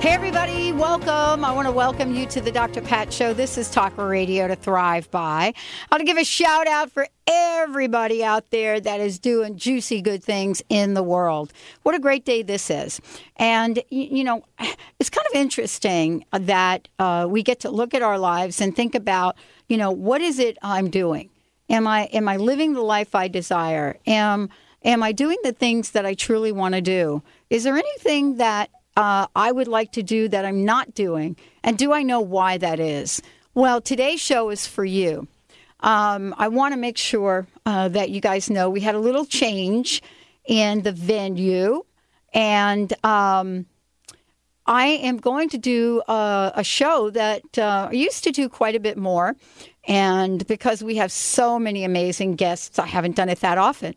Hey, everybody, welcome. I want to welcome you to the Dr. Pat Show. This is Talk Radio to Thrive By. I want to give a shout out for everybody out there that is doing juicy good things in the world. What a great day this is. And, you know, it's kind of interesting that uh, we get to look at our lives and think about, you know, what is it I'm doing? Am I, am I living the life I desire? Am, am I doing the things that I truly want to do? Is there anything that uh, I would like to do that I'm not doing? And do I know why that is? Well, today's show is for you. Um, I want to make sure uh, that you guys know we had a little change in the venue, and um, I am going to do a, a show that uh, I used to do quite a bit more. And because we have so many amazing guests, I haven't done it that often.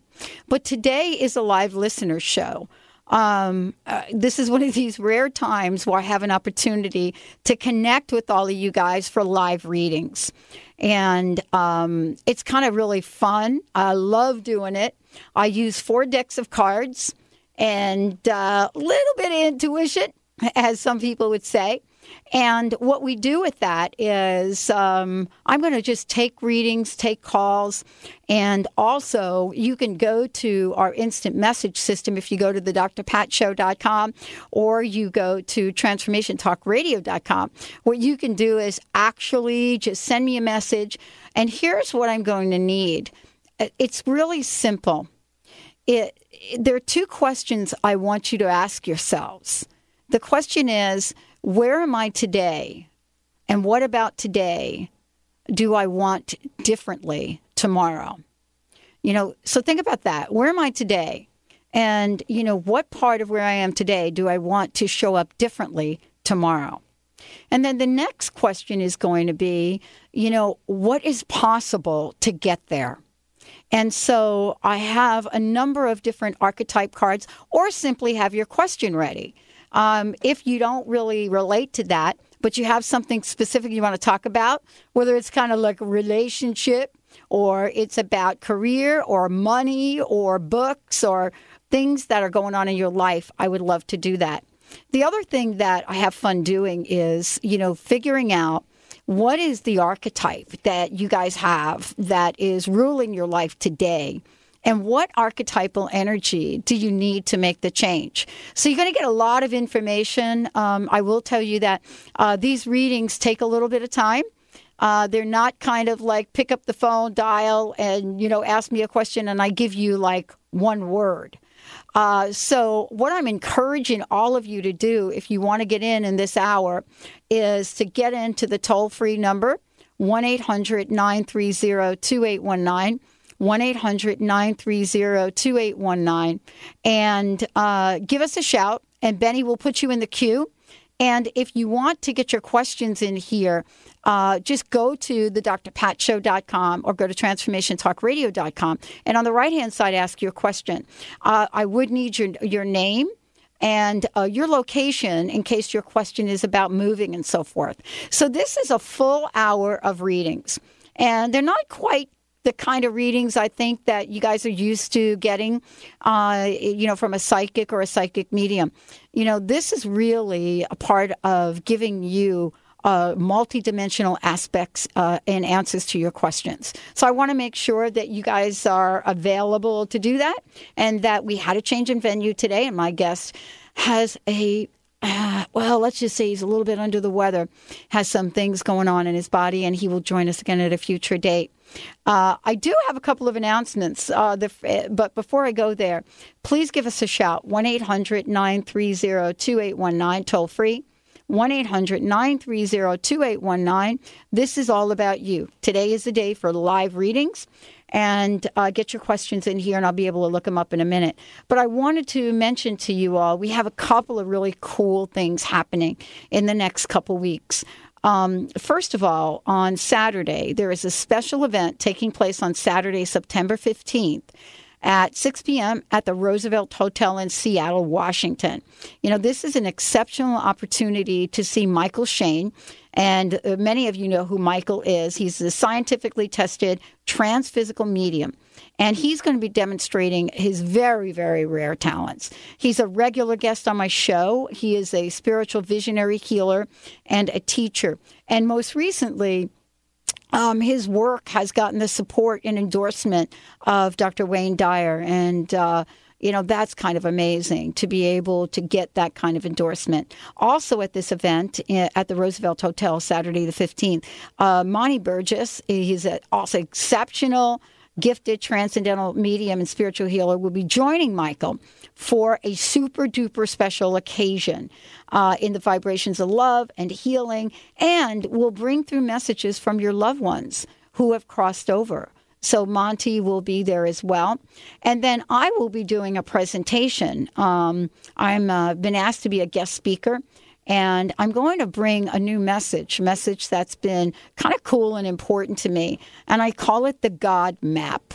But today is a live listener show. Um, uh, this is one of these rare times where I have an opportunity to connect with all of you guys for live readings. And um, it's kind of really fun. I love doing it. I use four decks of cards and a uh, little bit of intuition, as some people would say. And what we do with that is um, I'm going to just take readings, take calls, and also you can go to our instant message system if you go to the drpatshow.com or you go to transformationtalkradio.com. What you can do is actually just send me a message, and here's what I'm going to need. It's really simple. It, there are two questions I want you to ask yourselves. The question is, where am I today? And what about today do I want differently tomorrow? You know, so think about that. Where am I today? And, you know, what part of where I am today do I want to show up differently tomorrow? And then the next question is going to be, you know, what is possible to get there? And so I have a number of different archetype cards, or simply have your question ready. Um, if you don't really relate to that, but you have something specific you want to talk about, whether it's kind of like a relationship or it's about career or money or books or things that are going on in your life, I would love to do that. The other thing that I have fun doing is, you know, figuring out what is the archetype that you guys have that is ruling your life today and what archetypal energy do you need to make the change? So you're going to get a lot of information. Um, I will tell you that uh, these readings take a little bit of time. Uh, they're not kind of like pick up the phone, dial, and you know ask me a question, and I give you like one word. Uh, so, what I'm encouraging all of you to do, if you want to get in in this hour, is to get into the toll free number 1 800 930 2819. 1 800 930 2819 and uh, give us a shout, and Benny will put you in the queue. And if you want to get your questions in here, uh, just go to the drpatshow.com or go to transformationtalkradio.com. And on the right hand side, ask your question. Uh, I would need your, your name and uh, your location in case your question is about moving and so forth. So, this is a full hour of readings. And they're not quite the kind of readings I think that you guys are used to getting, uh, you know, from a psychic or a psychic medium. You know, this is really a part of giving you uh, multidimensional aspects uh, and answers to your questions. So I want to make sure that you guys are available to do that, and that we had a change in venue today, and my guest has a uh, well, let's just say he's a little bit under the weather, has some things going on in his body, and he will join us again at a future date. Uh, I do have a couple of announcements, uh, the, eh, but before I go there, please give us a shout 1 800 930 2819, toll free. 1 800 930 2819. This is all about you. Today is the day for live readings and uh, get your questions in here, and I'll be able to look them up in a minute. But I wanted to mention to you all we have a couple of really cool things happening in the next couple weeks. Um, first of all, on Saturday, there is a special event taking place on Saturday, September 15th at 6 p.m. at the Roosevelt Hotel in Seattle, Washington. You know, this is an exceptional opportunity to see Mychael Shane. And uh, many of you know who Mychael is. He's a scientifically tested trance physical medium. And he's going to be demonstrating his very, very rare talents. He's a regular guest on my show. He is a spiritual visionary healer and a teacher. And most recently, um, his work has gotten the support and endorsement of Dr. Wayne Dyer. And, uh, you know, that's kind of amazing to be able to get that kind of endorsement. Also at this event eh, at the Roosevelt Hotel, Saturday the 15th, uh, Monty Burgess, he's also exceptional gifted transcendental medium and spiritual healer, will be joining Mychael for a super duper special occasion uh, in the vibrations of love and healing, and will bring through messages from your loved ones who have crossed over. So Monty will be there as well, and then I will be doing a presentation. Um, I'm uh, been asked to be a guest speaker and I'm going to bring a new message, message that's been kind of cool and important to me. And I call it the God Map.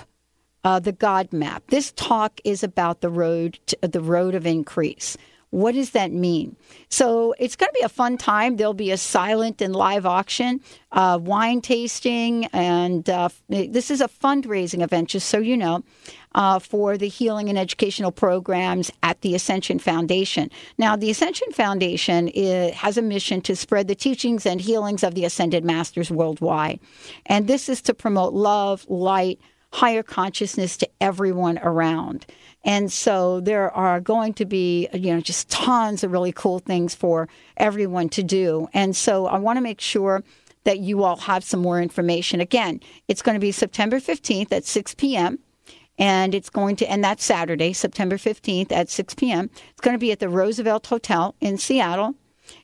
Uh, the God Map. This talk is about the road, to, the road of increase. What does that mean? So it's going to be a fun time. There'll be a silent and live auction, uh, wine tasting, and uh, this is a fundraising event, just so you know, uh, for the healing and educational programs at the Ascension Foundation. Now, the Ascension Foundation is, has a mission to spread the teachings and healings of the Ascended Masters worldwide. And this is to promote love, light, higher consciousness to everyone around. And so there are going to be, you know, just tons of really cool things for everyone to do. And so I want to make sure that you all have some more information. Again, it's going to be September 15th at 6 p.m. And it's going to, and that's Saturday, September 15th at 6 p.m. It's going to be at the Roosevelt Hotel in Seattle.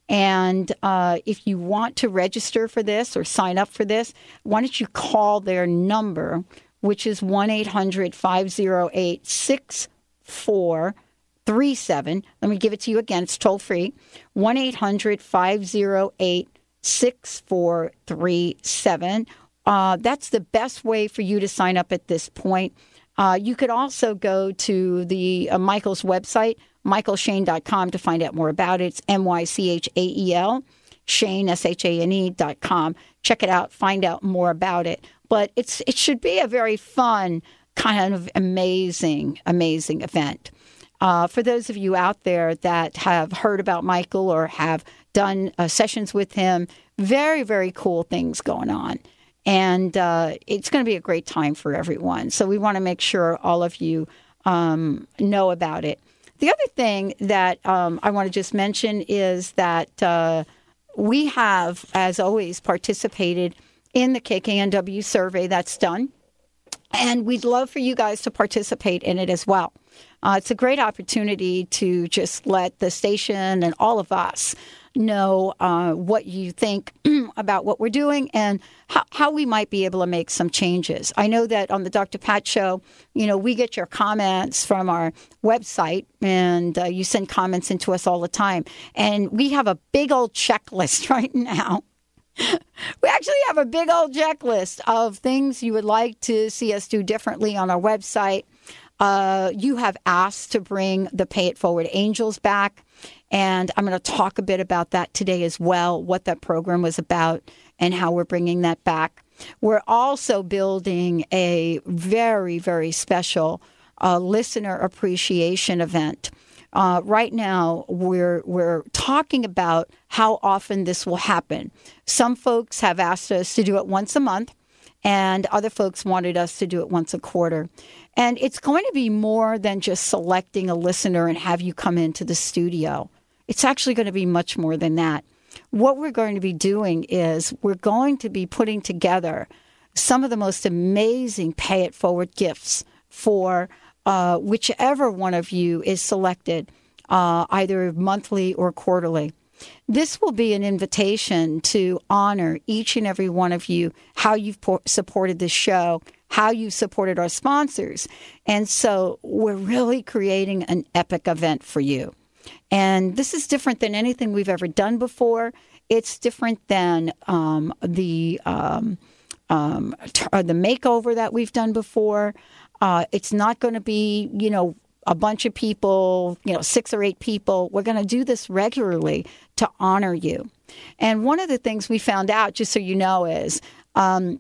And uh, if you want to register for this or sign up for this, why don't you call their number, which is 1 800 508 6437. Let me give it to you again. It's toll free 1 800 508 6437. Uh, that's the best way for you to sign up at this point. Uh, you could also go to the uh, Mychael's website, mychaelshane.com, to find out more about it. It's M Y C H A E L, Shane, S H A N E.com. Check it out, find out more about it but it's it should be a very fun, kind of amazing, amazing event. Uh, for those of you out there that have heard about Mychael or have done uh, sessions with him, very, very cool things going on. And uh, it's going to be a great time for everyone. So we want to make sure all of you um, know about it. The other thing that um, I want to just mention is that uh, we have, as always, participated in the KKNW survey that's done. And we'd love for you guys to participate in it as well. Uh, it's a great opportunity to just let the station and all of us know uh, what you think about what we're doing and how, how, we might be able to make some changes. I know that on the Dr. Pat show, you know, we get your comments from our website and uh, you send comments into us all the time. And we have a big old checklist right now we actually have a big old checklist of things you would like to see us do differently on our website. Uh, you have asked to bring the Pay It Forward Angels back, and I'm going to talk a bit about that today as well, what that program was about and how we're bringing that back. We're also building a very, very special uh, listener appreciation event uh, right now, we're we're talking about how often this will happen. Some folks have asked us to do it once a month, and other folks wanted us to do it once a quarter. And it's going to be more than just selecting a listener and have you come into the studio. It's actually going to be much more than that. What we're going to be doing is we're going to be putting together some of the most amazing pay it forward gifts for uh, whichever one of you is selected, uh, either monthly or quarterly. This will be an invitation to honor each and every one of you, how you've po- supported this show, how you've supported our sponsors. And so we're really creating an epic event for you. And this is different than anything we've ever done before. It's different than um, the um, um, t- uh, the makeover that we've done before. Uh, it's not going to be, you know, a bunch of people, you know, six or eight people. We're going to do this regularly to honor you. And one of the things we found out, just so you know, is um,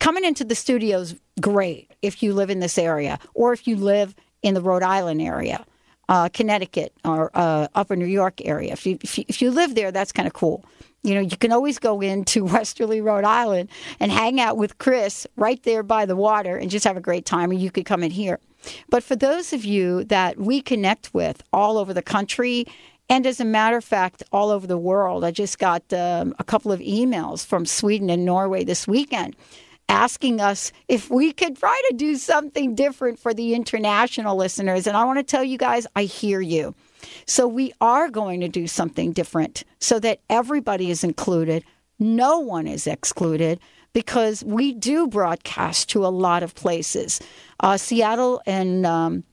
coming into the studio is great if you live in this area or if you live in the Rhode Island area uh, Connecticut or uh, Upper New York area. If you, if you, if you live there, that's kind of cool. You know, you can always go into Westerly, Rhode Island, and hang out with Chris right there by the water and just have a great time. Or you could come in here. But for those of you that we connect with all over the country, and as a matter of fact, all over the world, I just got um, a couple of emails from Sweden and Norway this weekend asking us if we could try to do something different for the international listeners. And I want to tell you guys, I hear you. So we are going to do something different so that everybody is included. No one is excluded because we do broadcast to a lot of places. Uh, Seattle and um,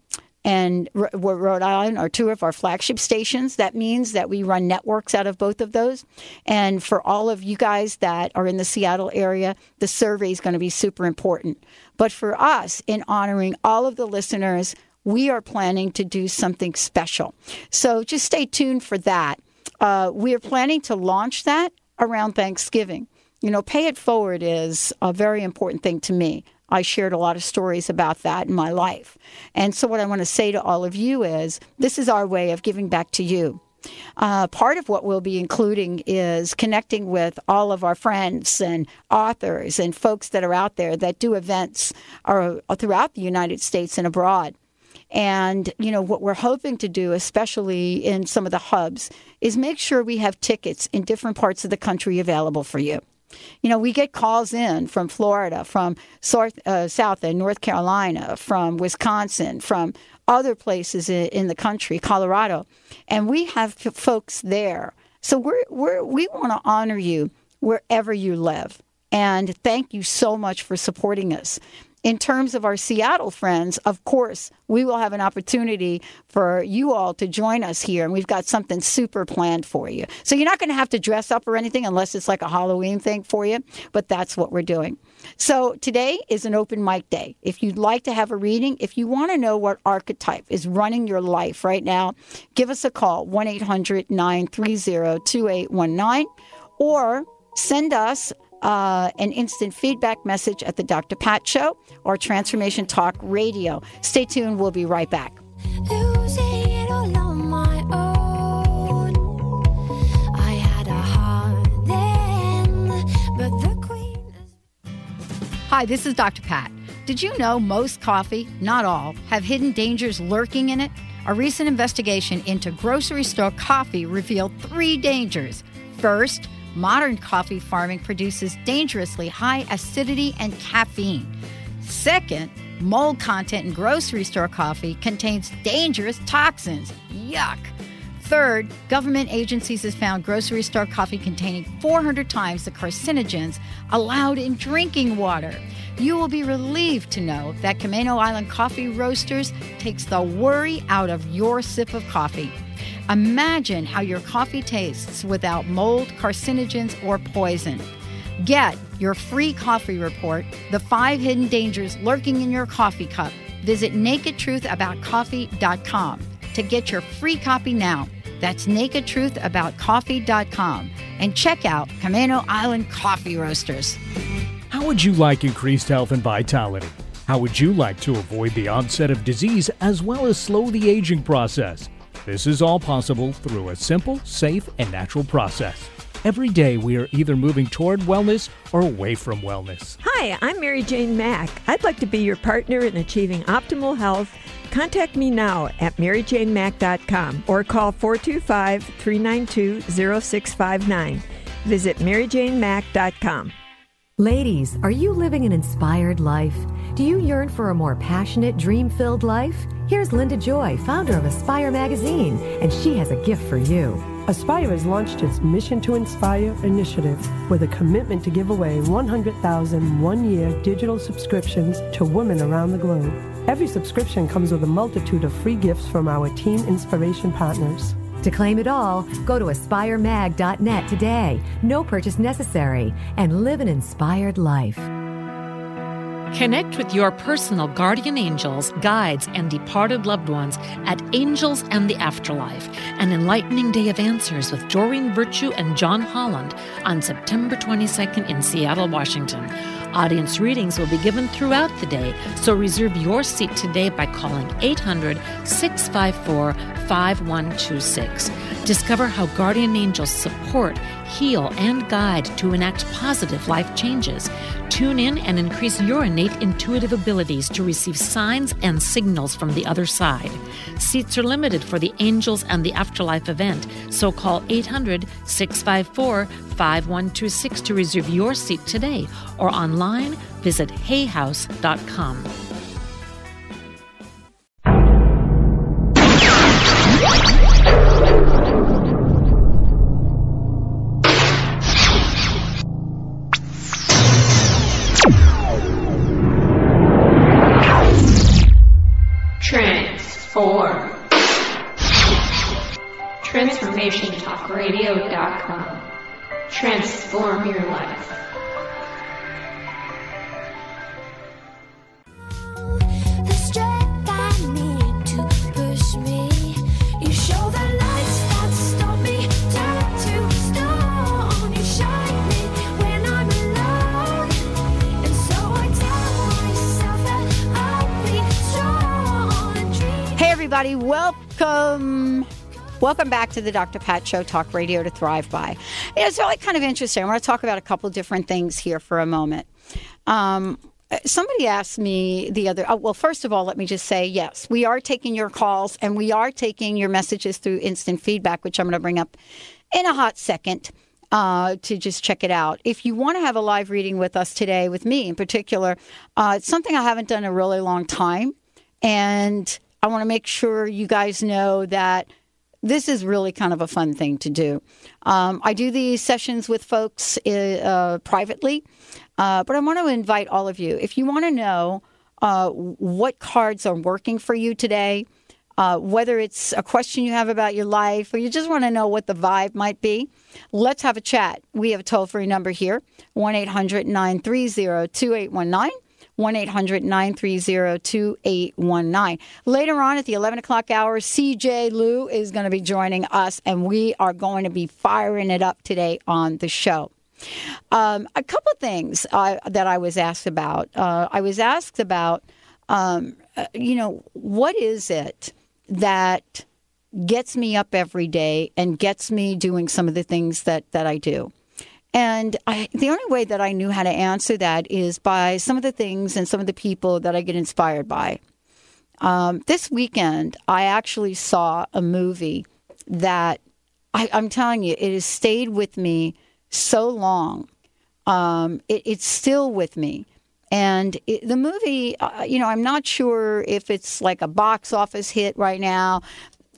and Rhode Island are two of our flagship stations. That means that we run networks out of both of those. And for all of you guys that are in the Seattle area, the survey is going to be super important. But for us, in honoring all of the listeners, we are planning to do something special. So just stay tuned for that. Uh, we are planning to launch that around Thanksgiving. You know, pay it forward is a very important thing to me. I shared a lot of stories about that in my life. And so, what I want to say to all of you is this is our way of giving back to you. Uh, part of what we'll be including is connecting with all of our friends and authors and folks that are out there that do events or, uh, throughout the United States and abroad. And, you know, what we're hoping to do, especially in some of the hubs, is make sure we have tickets in different parts of the country available for you. You know, we get calls in from Florida, from South, uh, South and North Carolina, from Wisconsin, from other places in, the country, Colorado, and we have folks there. So we're, we're we want to honor you wherever you live. And thank you so much for supporting us in terms of our Seattle friends, of course, we will have an opportunity for you all to join us here, and we've got something super planned for you. So you're not going to have to dress up or anything unless it's like a Halloween thing for you, but that's what we're doing. So today is an open mic day. If you'd like to have a reading, if you want to know what archetype is running your life right now, give us a call 1 800 930 2819 or send us uh, an instant feedback message at the Dr. Pat Show or Transformation Talk Radio. Stay tuned. We'll be right back. Hi, this is Dr. Pat. Did you know most coffee, not all, have hidden dangers lurking in it? A recent investigation into grocery store coffee revealed three dangers. First, modern coffee farming produces dangerously high acidity and caffeine. Second, mold content in grocery store coffee contains dangerous toxins. Yuck. Third, government agencies have found grocery store coffee containing 400 times the carcinogens allowed in drinking water. You will be relieved to know that Camano Island Coffee Roasters takes the worry out of your sip of coffee. Imagine how your coffee tastes without mold, carcinogens, or poison. Get your free coffee report, The Five Hidden Dangers Lurking in Your Coffee Cup. Visit nakedtruthaboutcoffee.com to get your free copy now. That's nakedtruthaboutcoffee.com and check out Camano Island Coffee Roasters. How would you like increased health and vitality? How would you like to avoid the onset of disease as well as slow the aging process? This is all possible through a simple, safe, and natural process. Every day we are either moving toward wellness or away from wellness. Hi, I'm Mary Jane Mack. I'd like to be your partner in achieving optimal health. Contact me now at maryjanemack.com or call 425 392 0659. Visit maryjanemack.com. Ladies, are you living an inspired life? Do you yearn for a more passionate, dream filled life? Here's Linda Joy, founder of Aspire Magazine, and she has a gift for you. Aspire has launched its Mission to Inspire initiative with a commitment to give away 100,000 one year digital subscriptions to women around the globe. Every subscription comes with a multitude of free gifts from our team inspiration partners. To claim it all, go to aspiremag.net today. No purchase necessary and live an inspired life. Connect with your personal guardian angels, guides, and departed loved ones at Angels and the Afterlife, an enlightening day of answers with Doreen Virtue and John Holland on September 22nd in Seattle, Washington. Audience readings will be given throughout the day, so reserve your seat today by calling 800 654 5126. Discover how guardian angels support, heal, and guide to enact positive life changes. Tune in and increase your innate intuitive abilities to receive signs and signals from the other side. Seats are limited for the Angels and the Afterlife event, so call 800 654 5126 to reserve your seat today or online visit hayhouse.com. welcome. Welcome back to the Dr. Pat Show, Talk Radio to Thrive By. It's really kind of interesting. I want to talk about a couple different things here for a moment. Um, somebody asked me the other, oh, well, first of all, let me just say yes, we are taking your calls and we are taking your messages through instant feedback, which I'm going to bring up in a hot second. Uh, to just check it out. If you want to have a live reading with us today, with me in particular, uh, it's something I haven't done in a really long time. And I want to make sure you guys know that this is really kind of a fun thing to do. Um, I do these sessions with folks uh, privately, uh, but I want to invite all of you. If you want to know uh, what cards are working for you today, uh, whether it's a question you have about your life or you just want to know what the vibe might be, let's have a chat. We have a toll free number here 1 800 930 2819. 1 800 930 2819. Later on at the 11 o'clock hour, CJ Lou is going to be joining us, and we are going to be firing it up today on the show. Um, a couple of things uh, that I was asked about. Uh, I was asked about, um, uh, you know, what is it that gets me up every day and gets me doing some of the things that, that I do? And I, the only way that I knew how to answer that is by some of the things and some of the people that I get inspired by. Um, this weekend, I actually saw a movie that I, I'm telling you, it has stayed with me so long. Um, it, it's still with me. And it, the movie, uh, you know, I'm not sure if it's like a box office hit right now,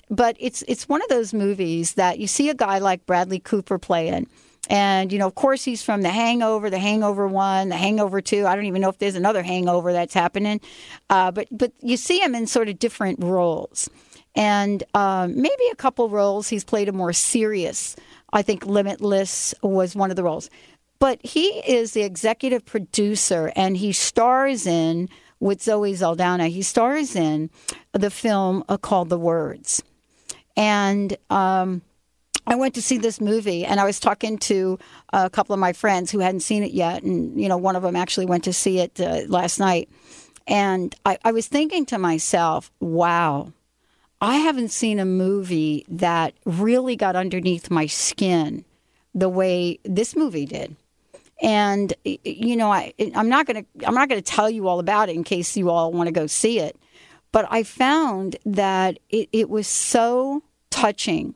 but it's it's one of those movies that you see a guy like Bradley Cooper playing. And, you know, of course, he's from The Hangover, The Hangover 1, The Hangover 2. I don't even know if there's another hangover that's happening. Uh, but, but you see him in sort of different roles. And um, maybe a couple roles he's played a more serious. I think Limitless was one of the roles. But he is the executive producer and he stars in, with Zoe Saldana, he stars in the film called The Words. And, um, I went to see this movie and I was talking to a couple of my friends who hadn't seen it yet. And, you know, one of them actually went to see it uh, last night. And I, I was thinking to myself, wow, I haven't seen a movie that really got underneath my skin the way this movie did. And you know, I I'm not gonna I'm not gonna tell you all about it in case you all want to go see it. But I found that it, it was so touching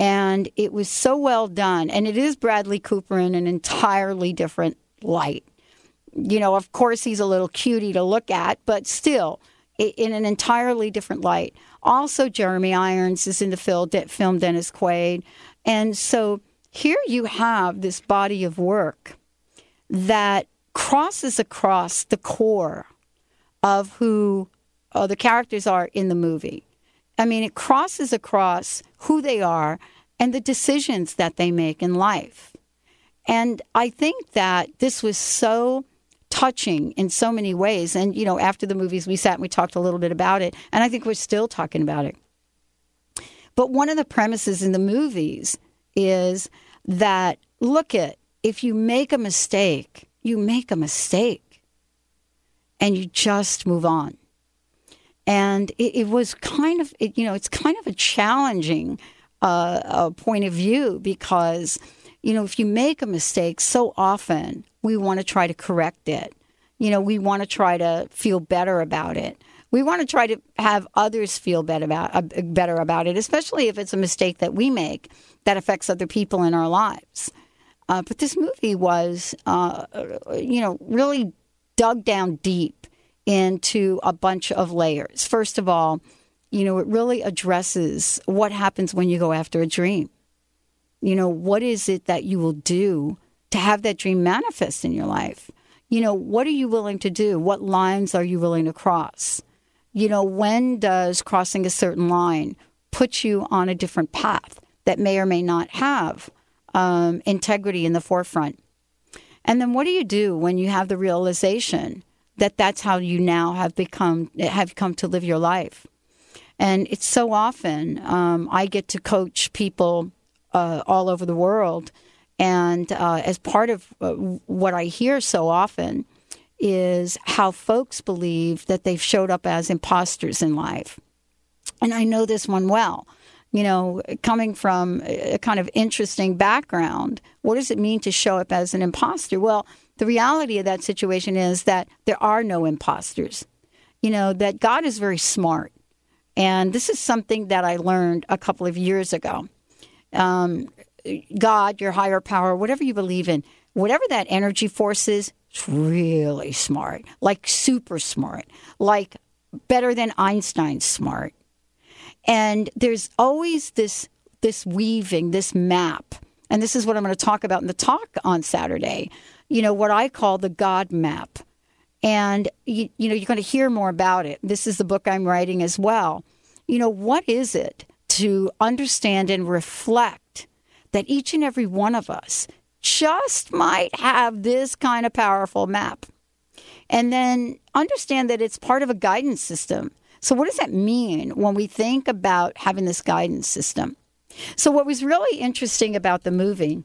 and it was so well done. And it is Bradley Cooper in an entirely different light. You know, of course, he's a little cutie to look at, but still in an entirely different light. Also, Jeremy Irons is in the film, film Dennis Quaid. And so here you have this body of work that crosses across the core of who uh, the characters are in the movie. I mean, it crosses across who they are and the decisions that they make in life. And I think that this was so touching in so many ways. And, you know, after the movies, we sat and we talked a little bit about it. And I think we're still talking about it. But one of the premises in the movies is that look at if you make a mistake, you make a mistake and you just move on. And it, it was kind of, it, you know, it's kind of a challenging uh, uh, point of view because, you know, if you make a mistake so often, we want to try to correct it. You know, we want to try to feel better about it. We want to try to have others feel better about uh, better about it, especially if it's a mistake that we make that affects other people in our lives. Uh, but this movie was, uh, you know, really dug down deep into a bunch of layers. First of all, you know, it really addresses what happens when you go after a dream. You know, what is it that you will do to have that dream manifest in your life? You know, what are you willing to do? What lines are you willing to cross? You know, when does crossing a certain line put you on a different path that may or may not have um, integrity in the forefront? And then what do you do when you have the realization that that's how you now have become have come to live your life? And it's so often um, I get to coach people uh, all over the world, and uh, as part of uh, what I hear so often is how folks believe that they've showed up as imposters in life. And I know this one well. You know, coming from a kind of interesting background, what does it mean to show up as an imposter? Well, the reality of that situation is that there are no imposters. You know, that God is very smart. And this is something that I learned a couple of years ago. Um, God, your higher power, whatever you believe in, whatever that energy force is, it's really smart, like super smart, like better than Einstein's smart. And there's always this this weaving, this map. And this is what I'm going to talk about in the talk on Saturday. You know, what I call the God map. And you, you know, you're going to hear more about it. This is the book I'm writing as well. You know, what is it to understand and reflect that each and every one of us just might have this kind of powerful map? And then understand that it's part of a guidance system. So, what does that mean when we think about having this guidance system? So, what was really interesting about the movie,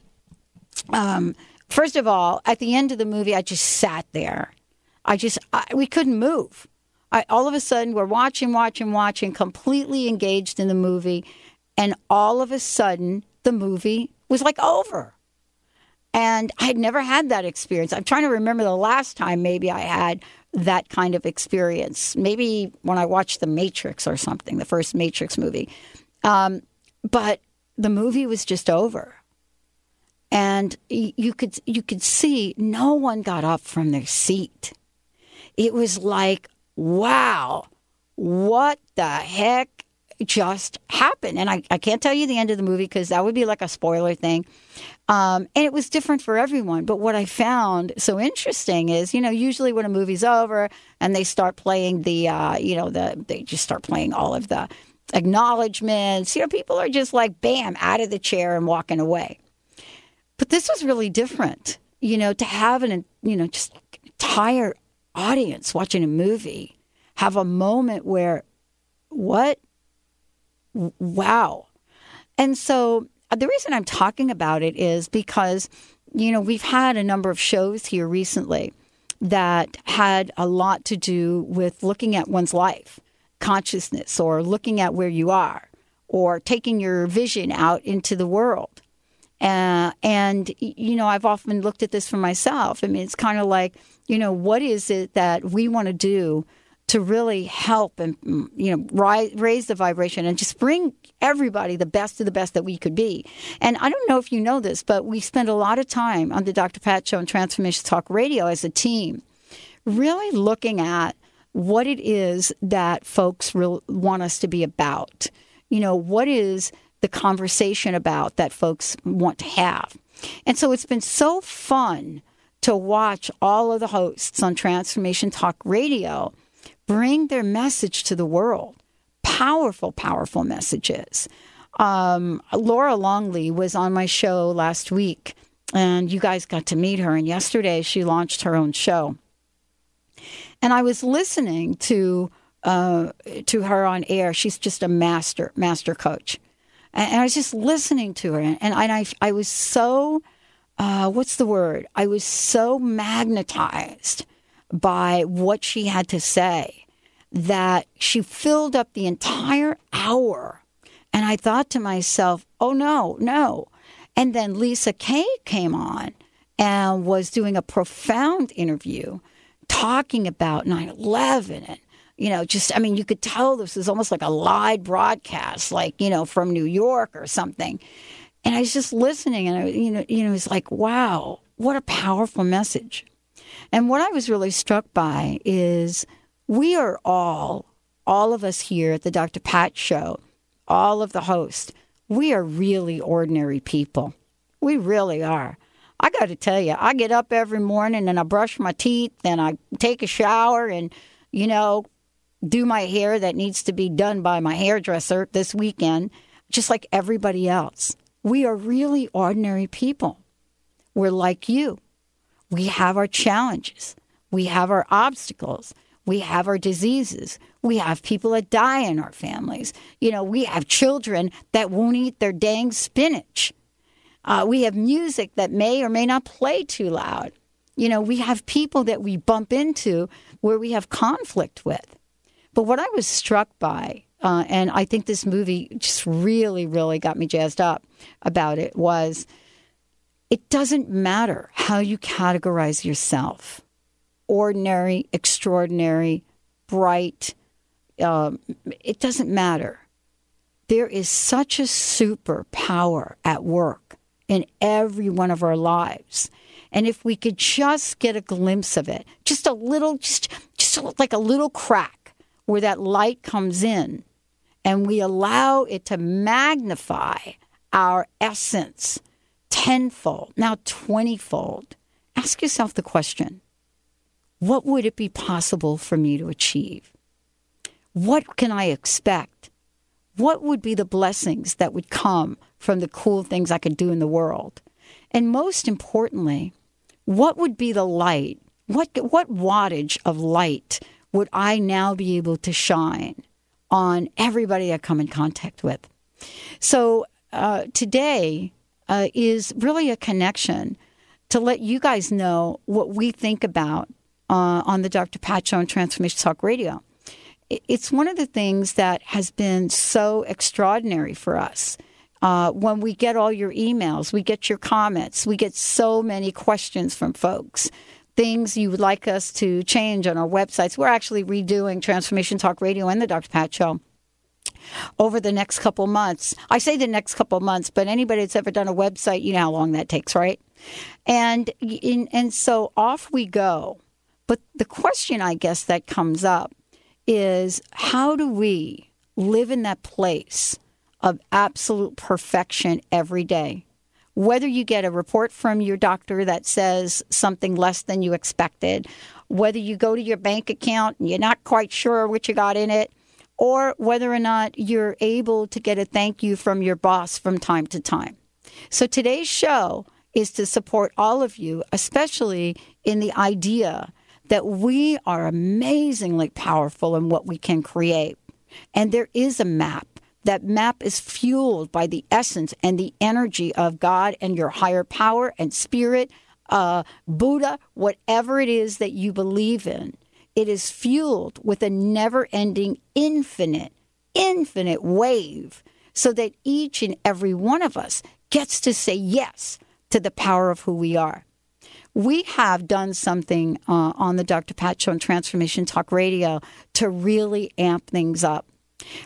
um, first of all, at the end of the movie, I just sat there. I just, I, we couldn't move. I, all of a sudden, we're watching, watching, watching, completely engaged in the movie. And all of a sudden, the movie was like over. And I had never had that experience. I'm trying to remember the last time maybe I had that kind of experience. Maybe when I watched The Matrix or something, the first Matrix movie. Um, but the movie was just over. And you could you could see no one got up from their seat. It was like, wow, what the heck just happened? And I, I can't tell you the end of the movie because that would be like a spoiler thing. Um, and it was different for everyone. But what I found so interesting is, you know, usually when a movie's over and they start playing the, uh, you know, the they just start playing all of the acknowledgments. You know, people are just like, bam, out of the chair and walking away. But this was really different. You know, to have an, you know, just entire audience watching a movie have a moment where, what? Wow. And so uh, the reason I'm talking about it is because, you know, we've had a number of shows here recently that had a lot to do with looking at one's life, consciousness, or looking at where you are, or taking your vision out into the world. Uh, and, you know, I've often looked at this for myself. I mean, it's kind of like, you know, what is it that we want to do to really help and, mm, you know, rise, raise the vibration and just bring everybody the best of the best that we could be. And I don't know if you know this, but we spend a lot of time on the Dr. Pat Show and Transformation Talk Radio as a team really looking at what it is that folks real, want us to be about. You know, what is the conversation about that folks want to have? And so it's been so fun to watch all of the hosts on Transformation Talk Radio bring their message to the world. Powerful, powerful messages. Um, Laura Longley was on my show last week, and you guys got to meet her. And yesterday she launched her own show and I was listening to uh, to her on air. She's just a master master coach, and, and I was just listening to her, and, and I I was so uh, what's the word? I was so magnetized by what she had to say that she filled up the entire hour, and I thought to myself, oh no, no. And then Lisa Kay came on and was doing a profound interview talking about 9 11 and you know just i mean you could tell this was almost like a live broadcast like you know from new york or something. And i was just listening and i you know you know it was like wow what a powerful message. And what i was really struck by is we are all all of us here at the dr pat show all of the hosts we are really ordinary people. We really are. I got to tell you, I get up every morning and I brush my teeth and I take a shower and, you know, do my hair that needs to be done by my hairdresser this weekend, just like everybody else. We are really ordinary people. We're like you. We have our challenges, we have our obstacles, we have our diseases. We have people that die in our families. You know, we have children that won't eat their dang spinach. Uh, we have music that may or may not play too loud. You know, we have people that we bump into where we have conflict with. But what I was struck by, uh, and I think this movie just really, really got me jazzed up about it, was it doesn't matter how you categorize yourself ordinary, extraordinary, bright. Um, it doesn't matter. There is such a superpower at work in every one of our lives. And if we could just get a glimpse of it, just a little, just, just like a little crack where that light comes in, and we allow it to magnify our essence tenfold, now twentyfold, ask yourself the question what would it be possible for me to achieve? What can I expect? What would be the blessings that would come from the cool things I could do in the world? And most importantly, what would be the light? What, what wattage of light would I now be able to shine on everybody I come in contact with? So uh, today uh, is really a connection to let you guys know what we think about uh, on the Dr. Pat Show and Transformation Talk Radio. It's one of the things that has been so extraordinary for us. Uh, when we get all your emails, we get your comments, we get so many questions from folks, things you would like us to change on our websites. We're actually redoing Transformation Talk Radio and the Dr. Pat Show over the next couple months. I say the next couple months, but anybody that's ever done a website, you know how long that takes, right? And in, and so off we go. But the question I guess that comes up is how do we live in that place of absolute perfection every day? Whether you get a report from your doctor that says something less than you expected, whether you go to your bank account and you're not quite sure what you got in it, or whether or not you're able to get a thank you from your boss from time to time. So today's show is to support all of you, especially in the idea that we are amazingly powerful in what we can create. And there is a map. That map is fueled by the essence and the energy of God and your higher power and spirit, uh, Buddha, whatever it is that you believe in. It is fueled with a never ending, infinite, infinite wave so that each and every one of us gets to say yes to the power of who we are. We have done something uh, on the Dr. Pat Show and Transformation Talk Radio to really amp things up.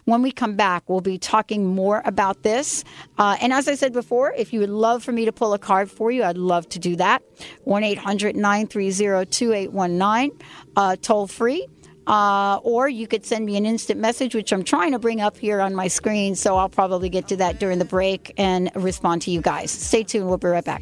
When we come back, we'll be talking more about this. Uh, and as I said before, if you would love for me to pull a card for you, I'd love to do that. 1 800 930 2819, uh, toll free. Uh, or you could send me an instant message, which I'm trying to bring up here on my screen. So I'll probably get to that during the break and respond to you guys. Stay tuned. We'll be right back.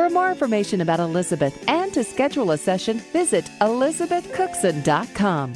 For more information about Elizabeth and to schedule a session, visit elizabethcookson.com.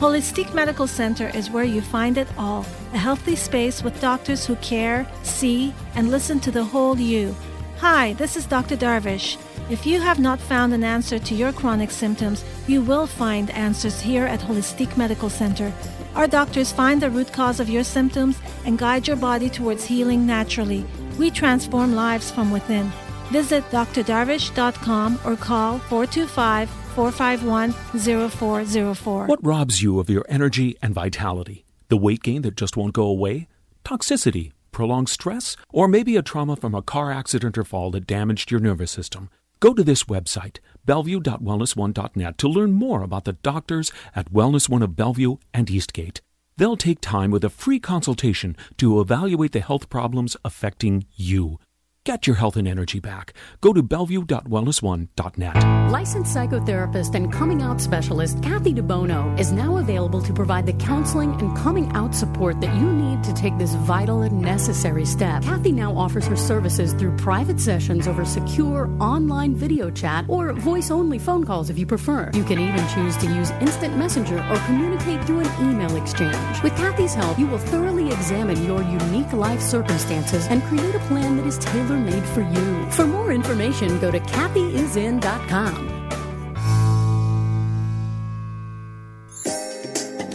Holistic Medical Center is where you find it all a healthy space with doctors who care, see, and listen to the whole you. Hi, this is Dr. Darvish. If you have not found an answer to your chronic symptoms, you will find answers here at Holistic Medical Center. Our doctors find the root cause of your symptoms and guide your body towards healing naturally. We transform lives from within. Visit drdarvish.com or call 425 451 0404. What robs you of your energy and vitality? The weight gain that just won't go away? Toxicity, prolonged stress, or maybe a trauma from a car accident or fall that damaged your nervous system? Go to this website, bellevue.wellness1.net, to learn more about the doctors at Wellness One of Bellevue and Eastgate. They'll take time with a free consultation to evaluate the health problems affecting you. Get your health and energy back. Go to bellevue.wellness1.net. Licensed psychotherapist and coming out specialist Kathy DeBono is now available to provide the counseling and coming out support that you need to take this vital and necessary step. Kathy now offers her services through private sessions over secure online video chat or voice only phone calls if you prefer. You can even choose to use instant messenger or communicate through an email exchange. With Kathy's help, you will thoroughly examine your unique life circumstances and create a plan that is tailor made for you. For more information, go to kathyisin.com.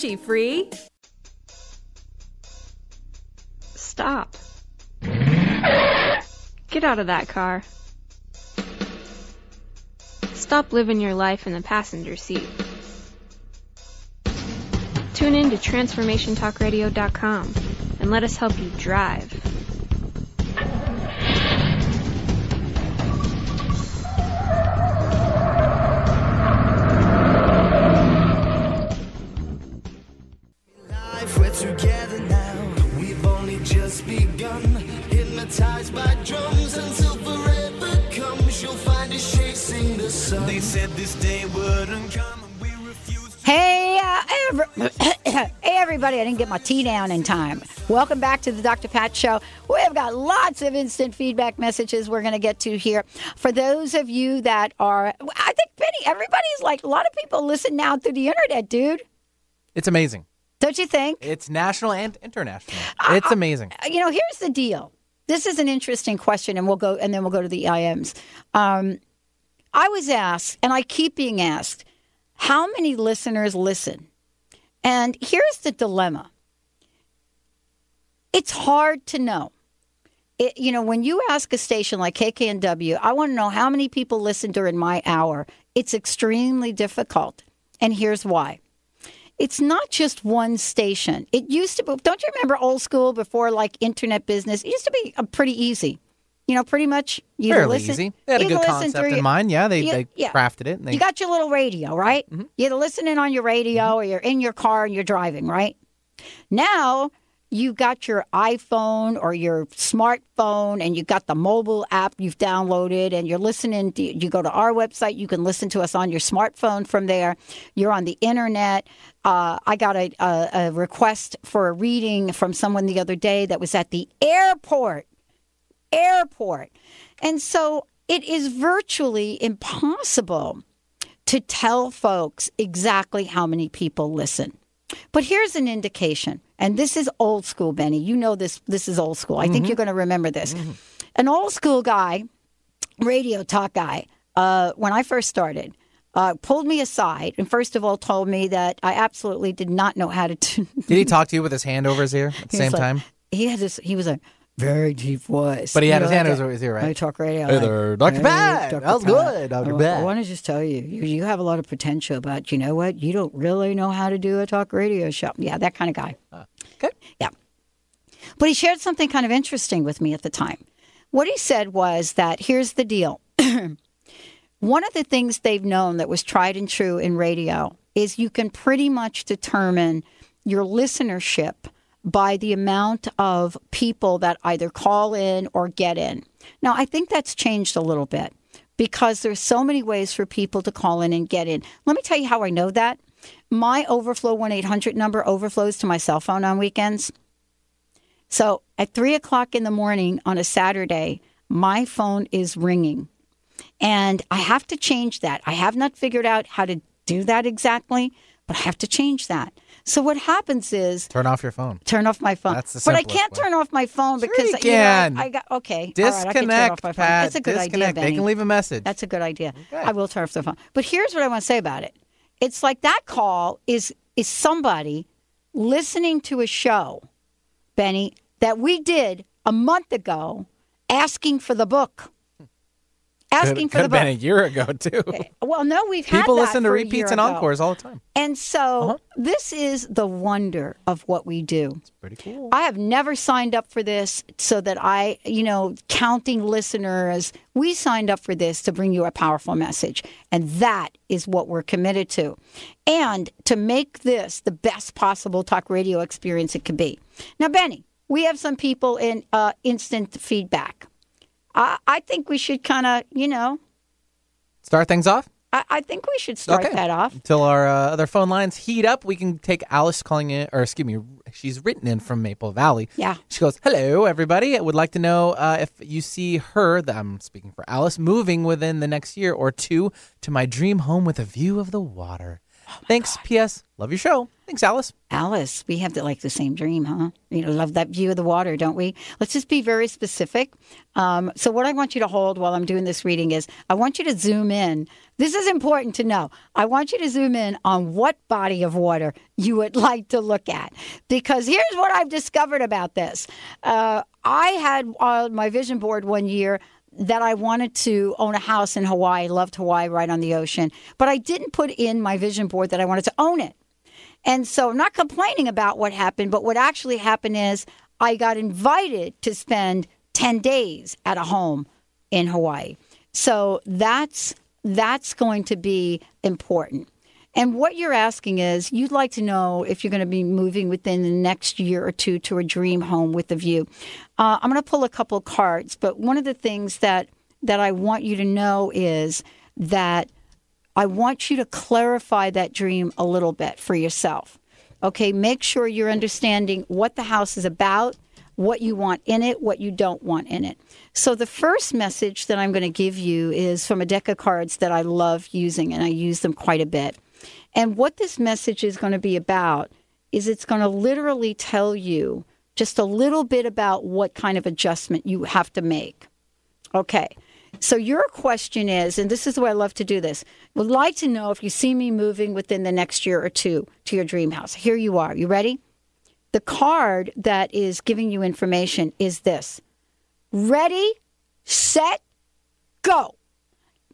free? Stop. Get out of that car. Stop living your life in the passenger seat. Tune in to TransformationTalkRadio.com and let us help you drive. Only begun. Hypnotized by drums until forever comes. You'll find us chasing the sun. They said this day wouldn't come. Hey, uh, every- hey, everybody. I didn't get my tea down in time. Welcome back to the Dr. Pat Show. We have got lots of instant feedback messages we're going to get to here. For those of you that are, I think, Penny, everybody's like, a lot of people listen now through the internet, dude. It's amazing. Don't you think? It's national and international. It's amazing. Uh, You know, here's the deal. This is an interesting question, and we'll go, and then we'll go to the IMs. Um, I was asked, and I keep being asked, how many listeners listen? And here's the dilemma. it's hard to know. It, you know, when you ask a station like KKNW, I want to know how many people listen during my hour. It's extremely difficult. And here's why. It's not just one station. It used to be, don't you remember old school before like internet business? It used to be pretty easy. You know, pretty much you Fairly listen, easy. They had a good concept in your- mind. Yeah, they, you- they yeah. crafted it. And they, You got your little radio, right? Mm-hmm. You're listening on your radio or you're in your car and you're driving, right? Now you got your iPhone or your smartphone and you got the mobile app you've downloaded and you're listening. To, you go to our website, you can listen to us on your smartphone from there. You're on the internet. Uh, I got a, a, a request for a reading from someone the other day that was at the airport airport. And so it is virtually impossible to tell folks exactly how many people listen. But here's an indication, and this is old school, Benny. You know this. This is old school. I think Mhm. you're going to remember this. An old school guy, radio talk guy, uh, when I first started, uh, pulled me aside and first of all told me that I absolutely did not know how to. do Did he talk to you with his hand over his ear at the same like- time? He had this. He was a very deep voice. But he You had know, his hand like over his ear, right? I talk radio. Hey like, there, Dr. "Hey, Pat. Dr. That was Pat. good, Dr. I, Pat." I want to just tell you, you, you have a lot of potential, but you know what? You don't really know how to do a talk radio show. Yeah, that kind of guy. Uh, okay. Yeah. But he shared something kind of interesting with me at the time. What he said was that here's the deal. One of the things they've known that was tried and true in radio is you can pretty much determine your listenership by the amount of people that either call in or get in. Now, I think that's changed a little bit because there's so many ways for people to call in and get in. Let me tell you how I know that. My overflow 1 800 number overflows to my cell phone on weekends. So at three o'clock in the morning on a Saturday, my phone is ringing. And I have to change that. I have not figured out how to do that exactly, but I have to change that. So what happens is Turn off your phone. turn off my phone. That's the but I can't turn off my phone because you know, can. I, I got okay. all right, I can turn Disconnect, off my phone. Pat. That's a good idea, Disconnect. They can leave a message. That's a good idea. I will turn off the phone. But here's what I want to say about it. It's like that call is is somebody listening to a show, Benny, that we did a month ago, asking for the book. Asking could, for the could have book. been a year ago too. Well, no, we've had People listen to repeats and encores all the time. And so this is the wonder of what we do. Pretty cool. I have never signed up for this so that I, you know, counting listeners. We signed up for this to bring you a powerful message. And that is what we're committed to. And to make this the best possible talk radio experience it could be. Now, Benny, we have some people in uh, instant feedback. I, I think we should kind of, you know, Start things off. I, I think we should start Okay. that off. Until our uh, other phone lines heat up, we can take Alice calling in, or excuse me, she's written in from Maple Valley. Yeah. She goes, "Hello, everybody. I would like to know uh, if you see her. That I'm speaking for Alice, moving within the next year or two to my dream home with a view of the water. Thanks. P.S. Love your show. Thanks, Alice. Alice, we have the, like the same dream, huh? You know, love that view of the water, don't we? Let's just be very specific. Um, so, what I want you to hold while I'm doing this reading is I want you to zoom in. This is important to know. I want you to zoom in on what body of water you would like to look at. Because here's what I've discovered about this. Uh, I had on my vision board one year that I wanted to own a house in Hawaii, loved Hawaii right on the ocean, but I didn't put in my vision board that I wanted to own it. And so I'm not complaining about what happened, but what actually happened is I got invited to spend 10 days at a home in Hawaii. So that's that's going to be important. And what you're asking is you'd like to know if you're going to be moving within the next year or two to a dream home with a view. Uh, I'm going to pull a couple cards, but one of the things that that I want you to know is that I want you to clarify that dream a little bit for yourself. Okay, make sure you're understanding what the house is about, what you want in it, what you don't want in it. So, the first message that I'm going to give you is from a deck of cards that I love using, and I use them quite a bit. And what this message is going to be about is it's going to literally tell you just a little bit about what kind of adjustment you have to make. Okay. So your question is, and this is the way I love to do this, would like to know if you see me moving within the next year or two to your dream house. Here you are. You ready? the card that is giving you information is this ready, set, go.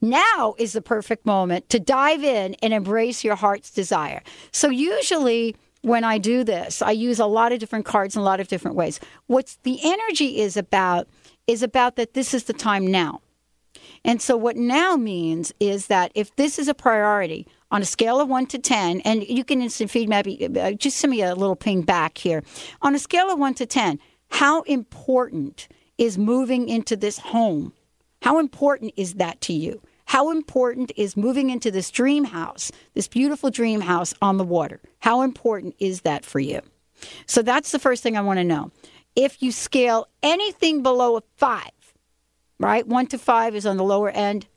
Now is the perfect moment to dive in and embrace your heart's desire. So, usually, when I do this, I use a lot of different cards in a lot of different ways. What the energy is about is about that this is the time now. And so, what now means is that if this is a priority on a scale of one to 10, and you can instant feed maybe uh, just send me a little ping back here. On a scale of one to 10, how important is moving into this home? How important is that to you? How important is moving into this dream house, this beautiful dream house on the water? How important is that for you? So that's the first thing I want to know. If you scale anything below a five, right? One to five is on the lower end.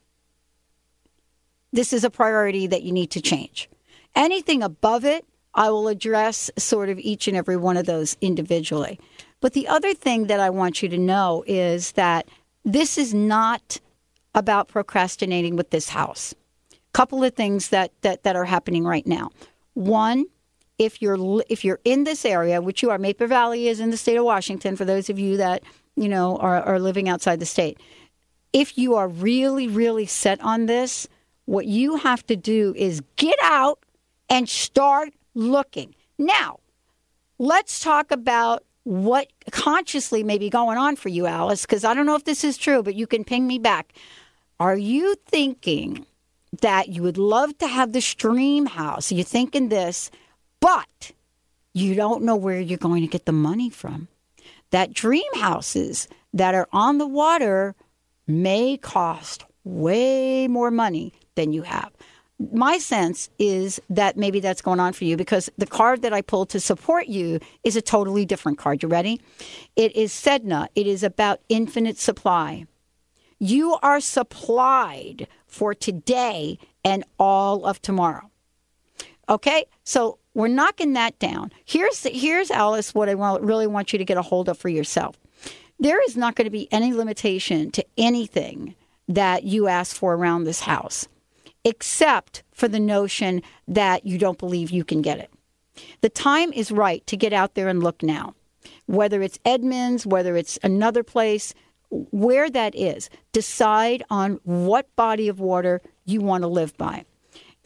This is a priority that you need to change. Anything above it, I will address sort of each and every one of those individually. But the other thing that I want you to know is that this is not about procrastinating with this house. Couple of things that that, that are happening right now. One, if you're if you're in this area, which you are, Maple Valley is in the state of Washington. For those of you that you know are, are living outside the state, if you are really really set on this, what you have to do is get out and start looking. Now, let's talk about what consciously may be going on for you, Alice, because I don't know if this is true, but you can ping me back. Are you thinking that you would love to have the stream house? You're thinking this, but you don't know where you're going to get the money from. That dream houses that are on the water may cost way more money than you have. My sense is that maybe that's going on for you because the card that I pulled to support you is a totally different card. You ready? It is Sedna. It is about infinite supply. You are supplied for today and all of tomorrow. Okay, so we're knocking that down. Here's the, here's Alice. What I want, really want you to get a hold of for yourself. There is not going to be any limitation to anything that you ask for around this house, except for the notion that you don't believe you can get it. The time is right to get out there and look now. Whether it's Edmonds, whether it's another place, where that is, decide on what body of water you want to live by.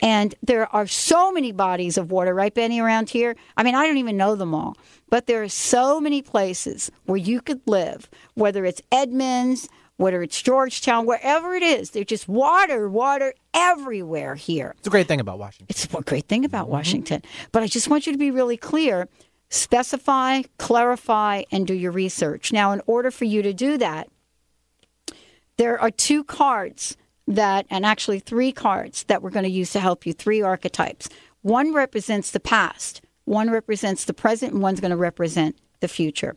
And there are so many bodies of water, right, Benny, around here? I mean, I don't even know them all, but there are so many places where you could live, whether it's Edmonds, whether it's Georgetown, wherever it is. There's just water, water everywhere here. It's a great thing about Washington. It's a great thing about Washington. But I just want you to be really clear specify, clarify, and do your research. Now, in order for you to do that, there are two cards that, and actually three cards that we're going to use to help you, three archetypes. One represents the past, one represents the present, and one's going to represent the future.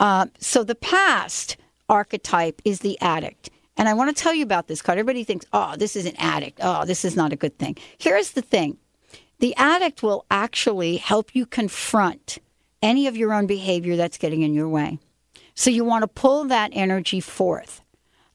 Uh, so the past archetype is the addict. And I want to tell you about this card. Everybody thinks, oh, this is an addict. Oh, this is not a good thing. Here's the thing the addict will actually help you confront any of your own behavior that's getting in your way. So you want to pull that energy forth.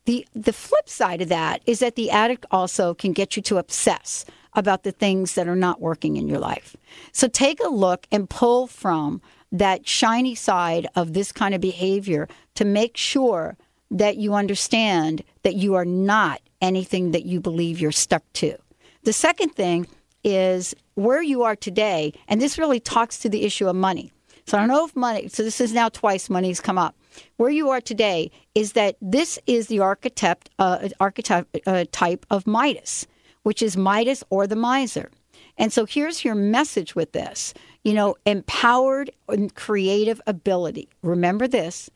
The, the flip side of that is that the addict also can get you to obsess about the things that are not working in your life. So take a look and pull from that shiny side of this kind of behavior to make sure that you understand that you are not anything that you believe you're stuck to. The second thing is where you are today, and this really talks to the issue of money. So I don't know if money, so this is now twice money's come up. Where you are today is that this is the archetype, uh, archetype uh, type of Midas, which is Midas or the miser. And so here's your message with this you know, empowered and creative ability. Remember this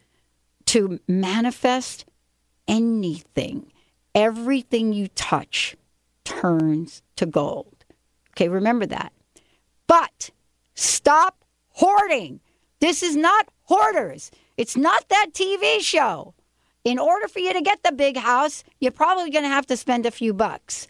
to manifest anything, everything you touch turns to gold. Okay, remember that. But stop hoarding. This is not hoarders. It's not that TV show. In order for you to get the big house, you're probably going to have to spend a few bucks.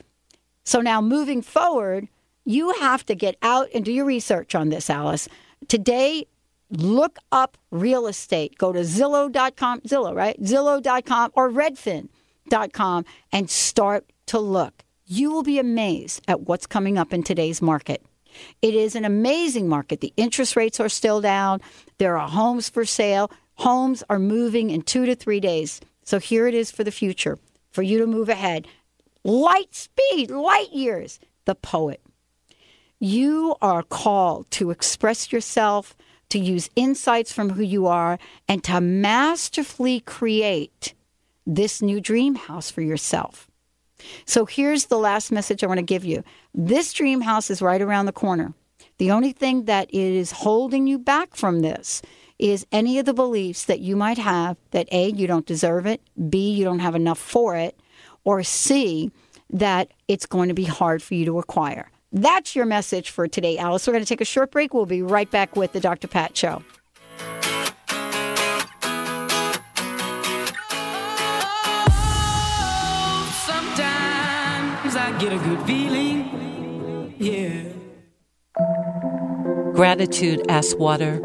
So now moving forward, you have to get out and do your research on this, Alice. Today, look up real estate. Go to Zillow.com, Zillow, right? Zillow.com or Redfin.com and start to look. You will be amazed at what's coming up in today's market. It is an amazing market. The interest rates are still down. There are homes for sale. Homes are moving in two to three days. So here it is for the future, for you to move ahead. Light speed, light years. The poet. You are called to express yourself, to use insights from who you are, and to masterfully create this new dream house for yourself. So here's the last message I want to give you. This dream house is right around the corner. The only thing that is holding you back from this is any of the beliefs that you might have that A, you don't deserve it, B, you don't have enough for it, or C, that it's going to be hard for you to acquire. That's your message for today, Alice. We're going to take a short break. We'll be right back with the Dr. Pat Show. Sometimes I get a good feeling. Yeah. Gratitude asks water,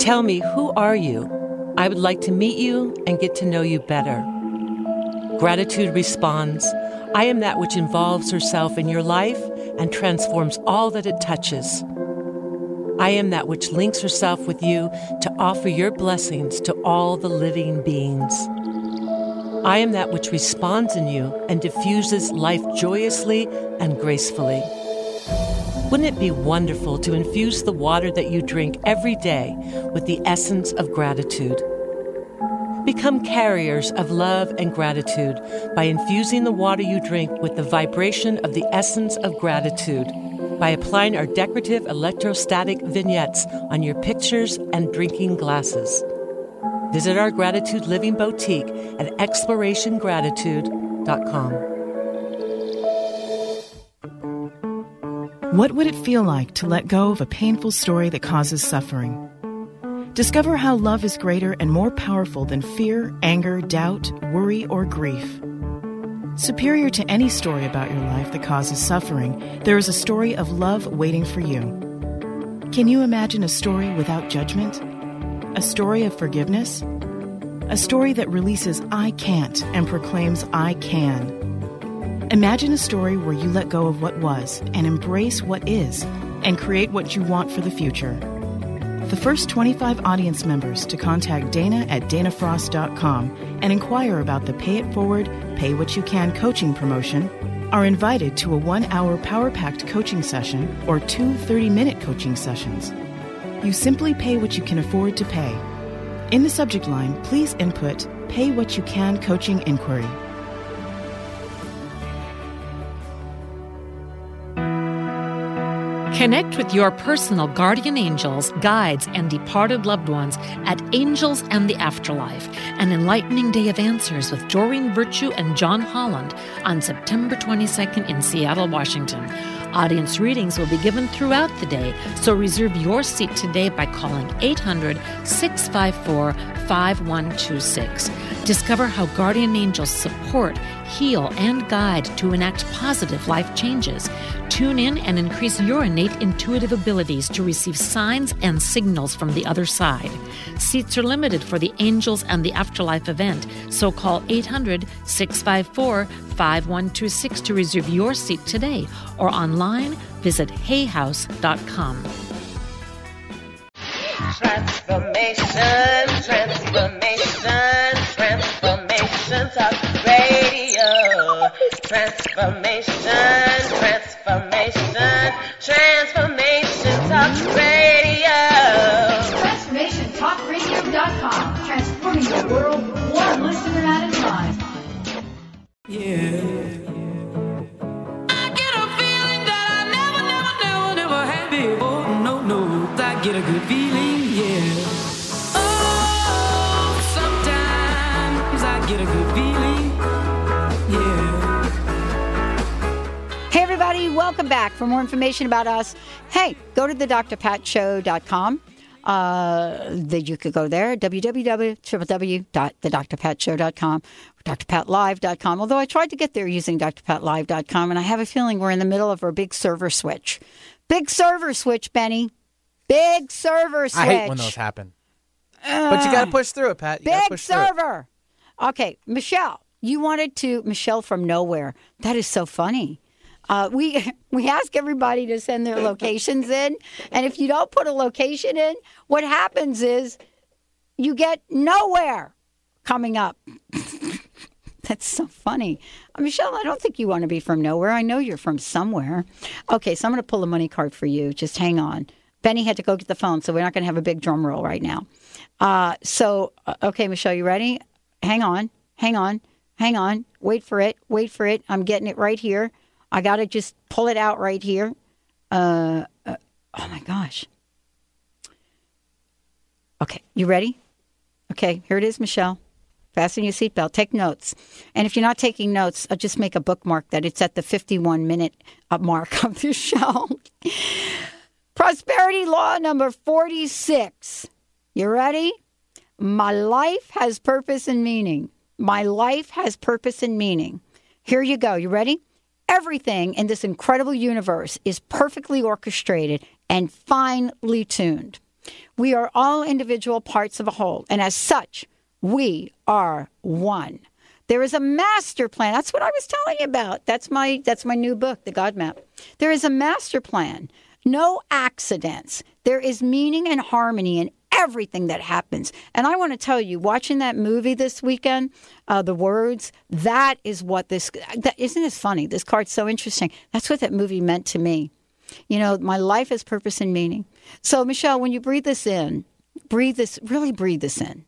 Tell me, who are you? I would like to meet you and get to know you better. Gratitude responds, I am that which involves herself in your life and transforms all that it touches. I am that which links herself with you to offer your blessings to all the living beings. I am that which responds in you and diffuses life joyously and gracefully. Wouldn't it be wonderful to infuse the water that you drink every day with the essence of gratitude? Become carriers of love and gratitude by infusing the water you drink with the vibration of the essence of gratitude by applying our decorative electrostatic vignettes on your pictures and drinking glasses. Visit our Gratitude Living Boutique at explorationgratitude.com. What would it feel like to let go of a painful story that causes suffering? Discover how love is greater and more powerful than fear, anger, doubt, worry, or grief. Superior to any story about your life that causes suffering, there is a story of love waiting for you. Can you imagine a story without judgment? A story of forgiveness? A story that releases I can't and proclaims I can. Imagine a story where you let go of what was and embrace what is and create what you want for the future. The first 25 audience members to contact Dana at danafrost.com and inquire about the Pay It Forward, Pay What You Can coaching promotion are invited to a one hour power packed coaching session or two 30 minute coaching sessions. You simply pay what you can afford to pay. In the subject line, please input Pay What You Can coaching inquiry. Connect with your personal guardian angels, guides, and departed loved ones at Angels and the Afterlife, an enlightening day of answers with Doreen Virtue and John Holland on September 22nd in Seattle, Washington. Audience readings will be given throughout the day, so reserve your seat today by calling 800 654 5126. Discover how guardian angels support, heal, and guide to enact positive life changes. Tune in and increase your innate intuitive abilities to receive signs and signals from the other side. Seats are limited for the Angels and the Afterlife event, so call 800 654 5126 to reserve your seat today or online visit hayhouse.com. Transformation, transformation, transformation talk radio. Transformation, transformation, transformation talk radio. TransformationTalkRadio.com. Transforming the world one listener at a time. Yeah. I get a feeling that I never never do never have you. Oh no no that get a feeling everybody, welcome back. For more information about us, hey, go to the drpatshow.com. Uh, that you could go there, www.thedrpatshow.com, drpatlive.com. Although I tried to get there using drpatlive.com, and I have a feeling we're in the middle of our big server switch. Big server switch, Benny. Big server switch. I hate when those happen. but you got to push through it, Pat. You Big push server. Okay, Michelle, you wanted to Michelle from nowhere. That is so funny. Uh, we we ask everybody to send their locations in, and if you don't put a location in, what happens is you get nowhere coming up. That's so funny. Uh, Michelle, I don't think you want to be from nowhere. I know you're from somewhere. Okay, so I'm going to pull a money card for you. Just hang on. Benny had to go get the phone, so we're not going to have a big drum roll right now. Uh, so, uh, okay, Michelle, you ready? Hang on, hang on, hang on. Wait for it. Wait for it. I'm getting it right here. I got to just pull it out right here. Uh, uh, oh my gosh. Okay, you ready? Okay, here it is, Michelle. Fasten your seatbelt. Take notes. And if you're not taking notes, I'll just make a bookmark that it's at the 51 minute uh, mark of the show. Prosperity law number 46. You ready? My life has purpose and meaning. My life has purpose and meaning. Here you go. You ready? Everything in this incredible universe is perfectly orchestrated and finely tuned. We are all individual parts of a whole, and as such, we are one. There is a master plan. That's what I was telling you about. That's my that's my new book, The God Map. There is a master plan. No accidents. There is meaning and harmony in everything that happens. And I want to tell you, watching that movie this weekend, uh, the words, that is what this. That, isn't this funny? This card's so interesting. That's what that movie meant to me. You know, my life has purpose and meaning. So, Michelle, when you breathe this in, breathe this, really breathe this in.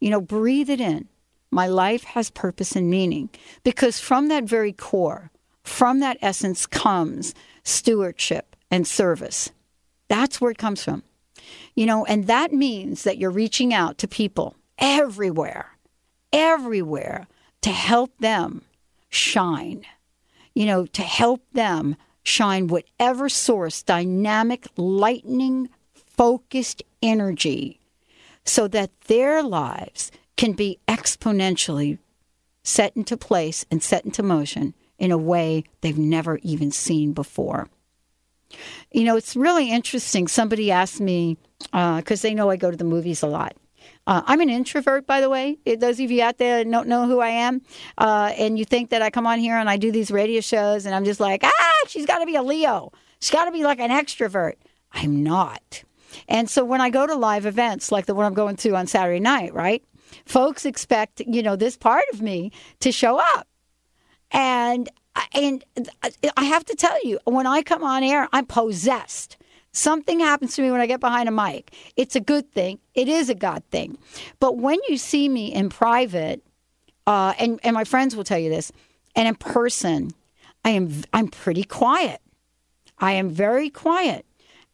You know, breathe it in. My life has purpose and meaning. Because from that very core, from that essence comes stewardship and service. That's where it comes from. You know, and that means that you're reaching out to people everywhere, everywhere to help them shine. You know, to help them shine whatever source, dynamic, lightning, focused energy, so that their lives can be exponentially set into place and set into motion in a way they've never even seen before. You know, it's really interesting. Somebody asked me, because they know I go to the movies a lot. Uh, I'm an introvert, by the way. Those of you out there that don't know who I am, uh, and you think that I come on here and I do these radio shows and I'm just like, ah, she's got to be a Leo. She's got to be like an extrovert. I'm not. And so when I go to live events like the one I'm going to on Saturday night, right? Folks expect, you know, this part of me to show up. And and I have to tell you, when I come on air, I'm possessed. Something happens to me when I get behind a mic. It's a good thing. It is a God thing. But when you see me in private, uh, and and my friends will tell you this, and in person, I am I'm pretty quiet. I am very quiet.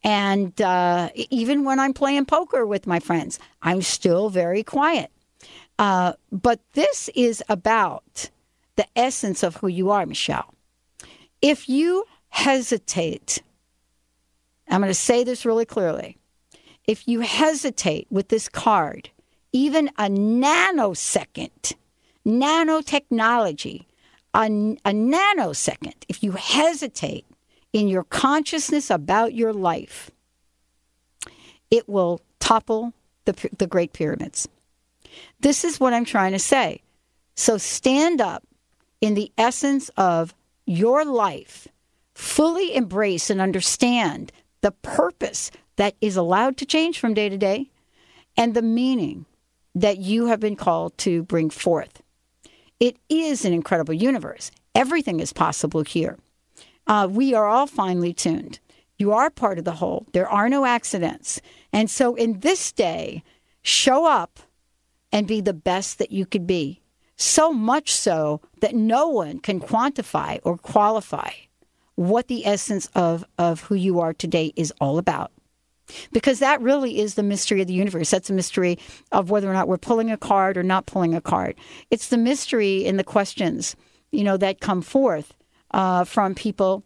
And uh, even when I'm playing poker with my friends, I'm still very quiet. Uh, but this is about the essence of who you are, Michelle. If you hesitate, I'm going to say this really clearly. If you hesitate with this card, even a nanosecond, nanotechnology, a, a nanosecond, if you hesitate in your consciousness about your life, it will topple the, the Great Pyramids. This is what I'm trying to say. So stand up in the essence of your life, fully embrace and understand the purpose that is allowed to change from day to day and the meaning that you have been called to bring forth. It is an incredible universe. Everything is possible here. Uh, we are all finely tuned. You are part of the whole. There are no accidents. And so, in this day, show up and be the best that you could be. So much so that no one can quantify or qualify what the essence of, of who you are today is all about. Because that really is the mystery of the universe. That's a mystery of whether or not we're pulling a card or not pulling a card. It's the mystery in the questions, you know, that come forth uh, from people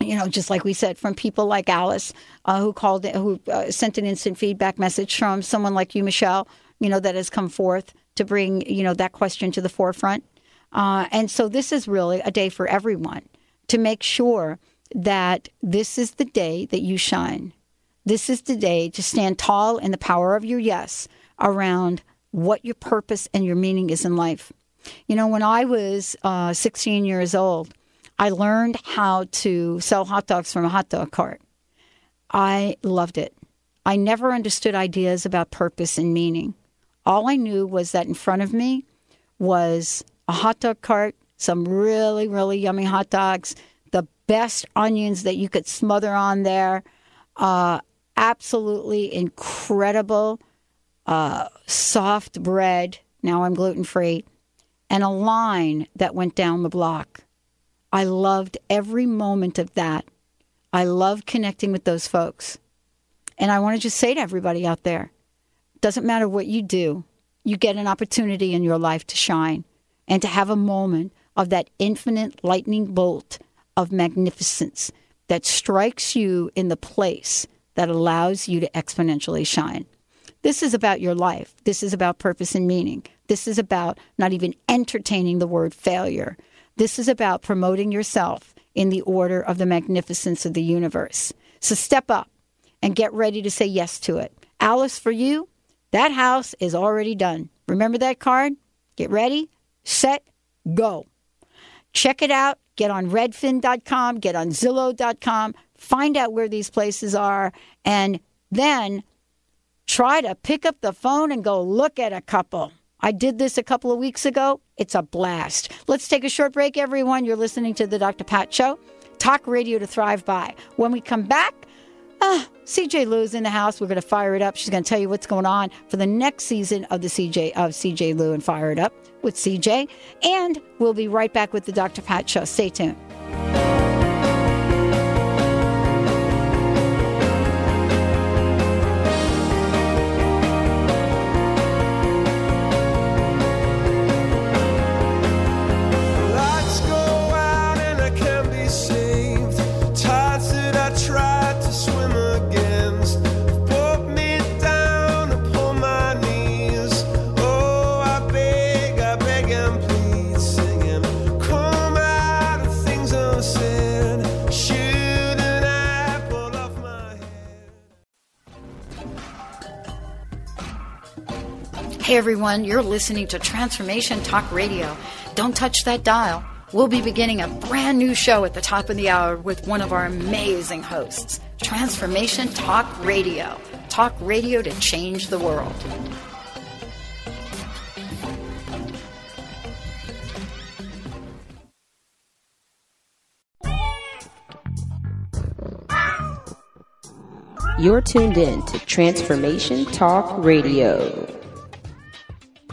you know, just like we said, from people like Alice, uh, who called, who uh, sent an instant feedback message from someone like you, Michelle, you know, that has come forth to bring, you know, that question to the forefront. Uh, and so this is really a day for everyone to make sure that this is the day that you shine. This is the day to stand tall in the power of your yes around what your purpose and your meaning is in life. You know, when I was uh, 16 years old, I learned how to sell hot dogs from a hot dog cart. I loved it. I never understood ideas about purpose and meaning. All I knew was that in front of me was a hot dog cart, some really, really yummy hot dogs, the best onions that you could smother on there, uh, absolutely incredible uh, soft bread. Now I'm gluten free, and a line that went down the block. I loved every moment of that. I loved connecting with those folks. And I want to just say to everybody out there doesn't matter what you do, you get an opportunity in your life to shine and to have a moment of that infinite lightning bolt of magnificence that strikes you in the place that allows you to exponentially shine. This is about your life. This is about purpose and meaning. This is about not even entertaining the word failure. This is about promoting yourself in the order of the magnificence of the universe. So step up and get ready to say yes to it. Alice, for you, that house is already done. Remember that card? Get ready, set, go. Check it out. Get on redfin.com, get on zillow.com, find out where these places are, and then try to pick up the phone and go look at a couple. I did this a couple of weeks ago. It's a blast. Let's take a short break, everyone. You're listening to the Dr. Pat Show. Talk radio to thrive by. When we come back, ah, CJ Lou's in the house. We're going to fire it up. She's going to tell you what's going on for the next season of the CJ of CJ Lou and Fire It Up with CJ. And we'll be right back with the Dr. Pat Show. Stay tuned. Everyone, you're listening to Transformation Talk Radio. Don't touch that dial. We'll be beginning a brand new show at the top of the hour with one of our amazing hosts. Transformation Talk Radio. Talk radio to change the world. You're tuned in to Transformation Talk Radio.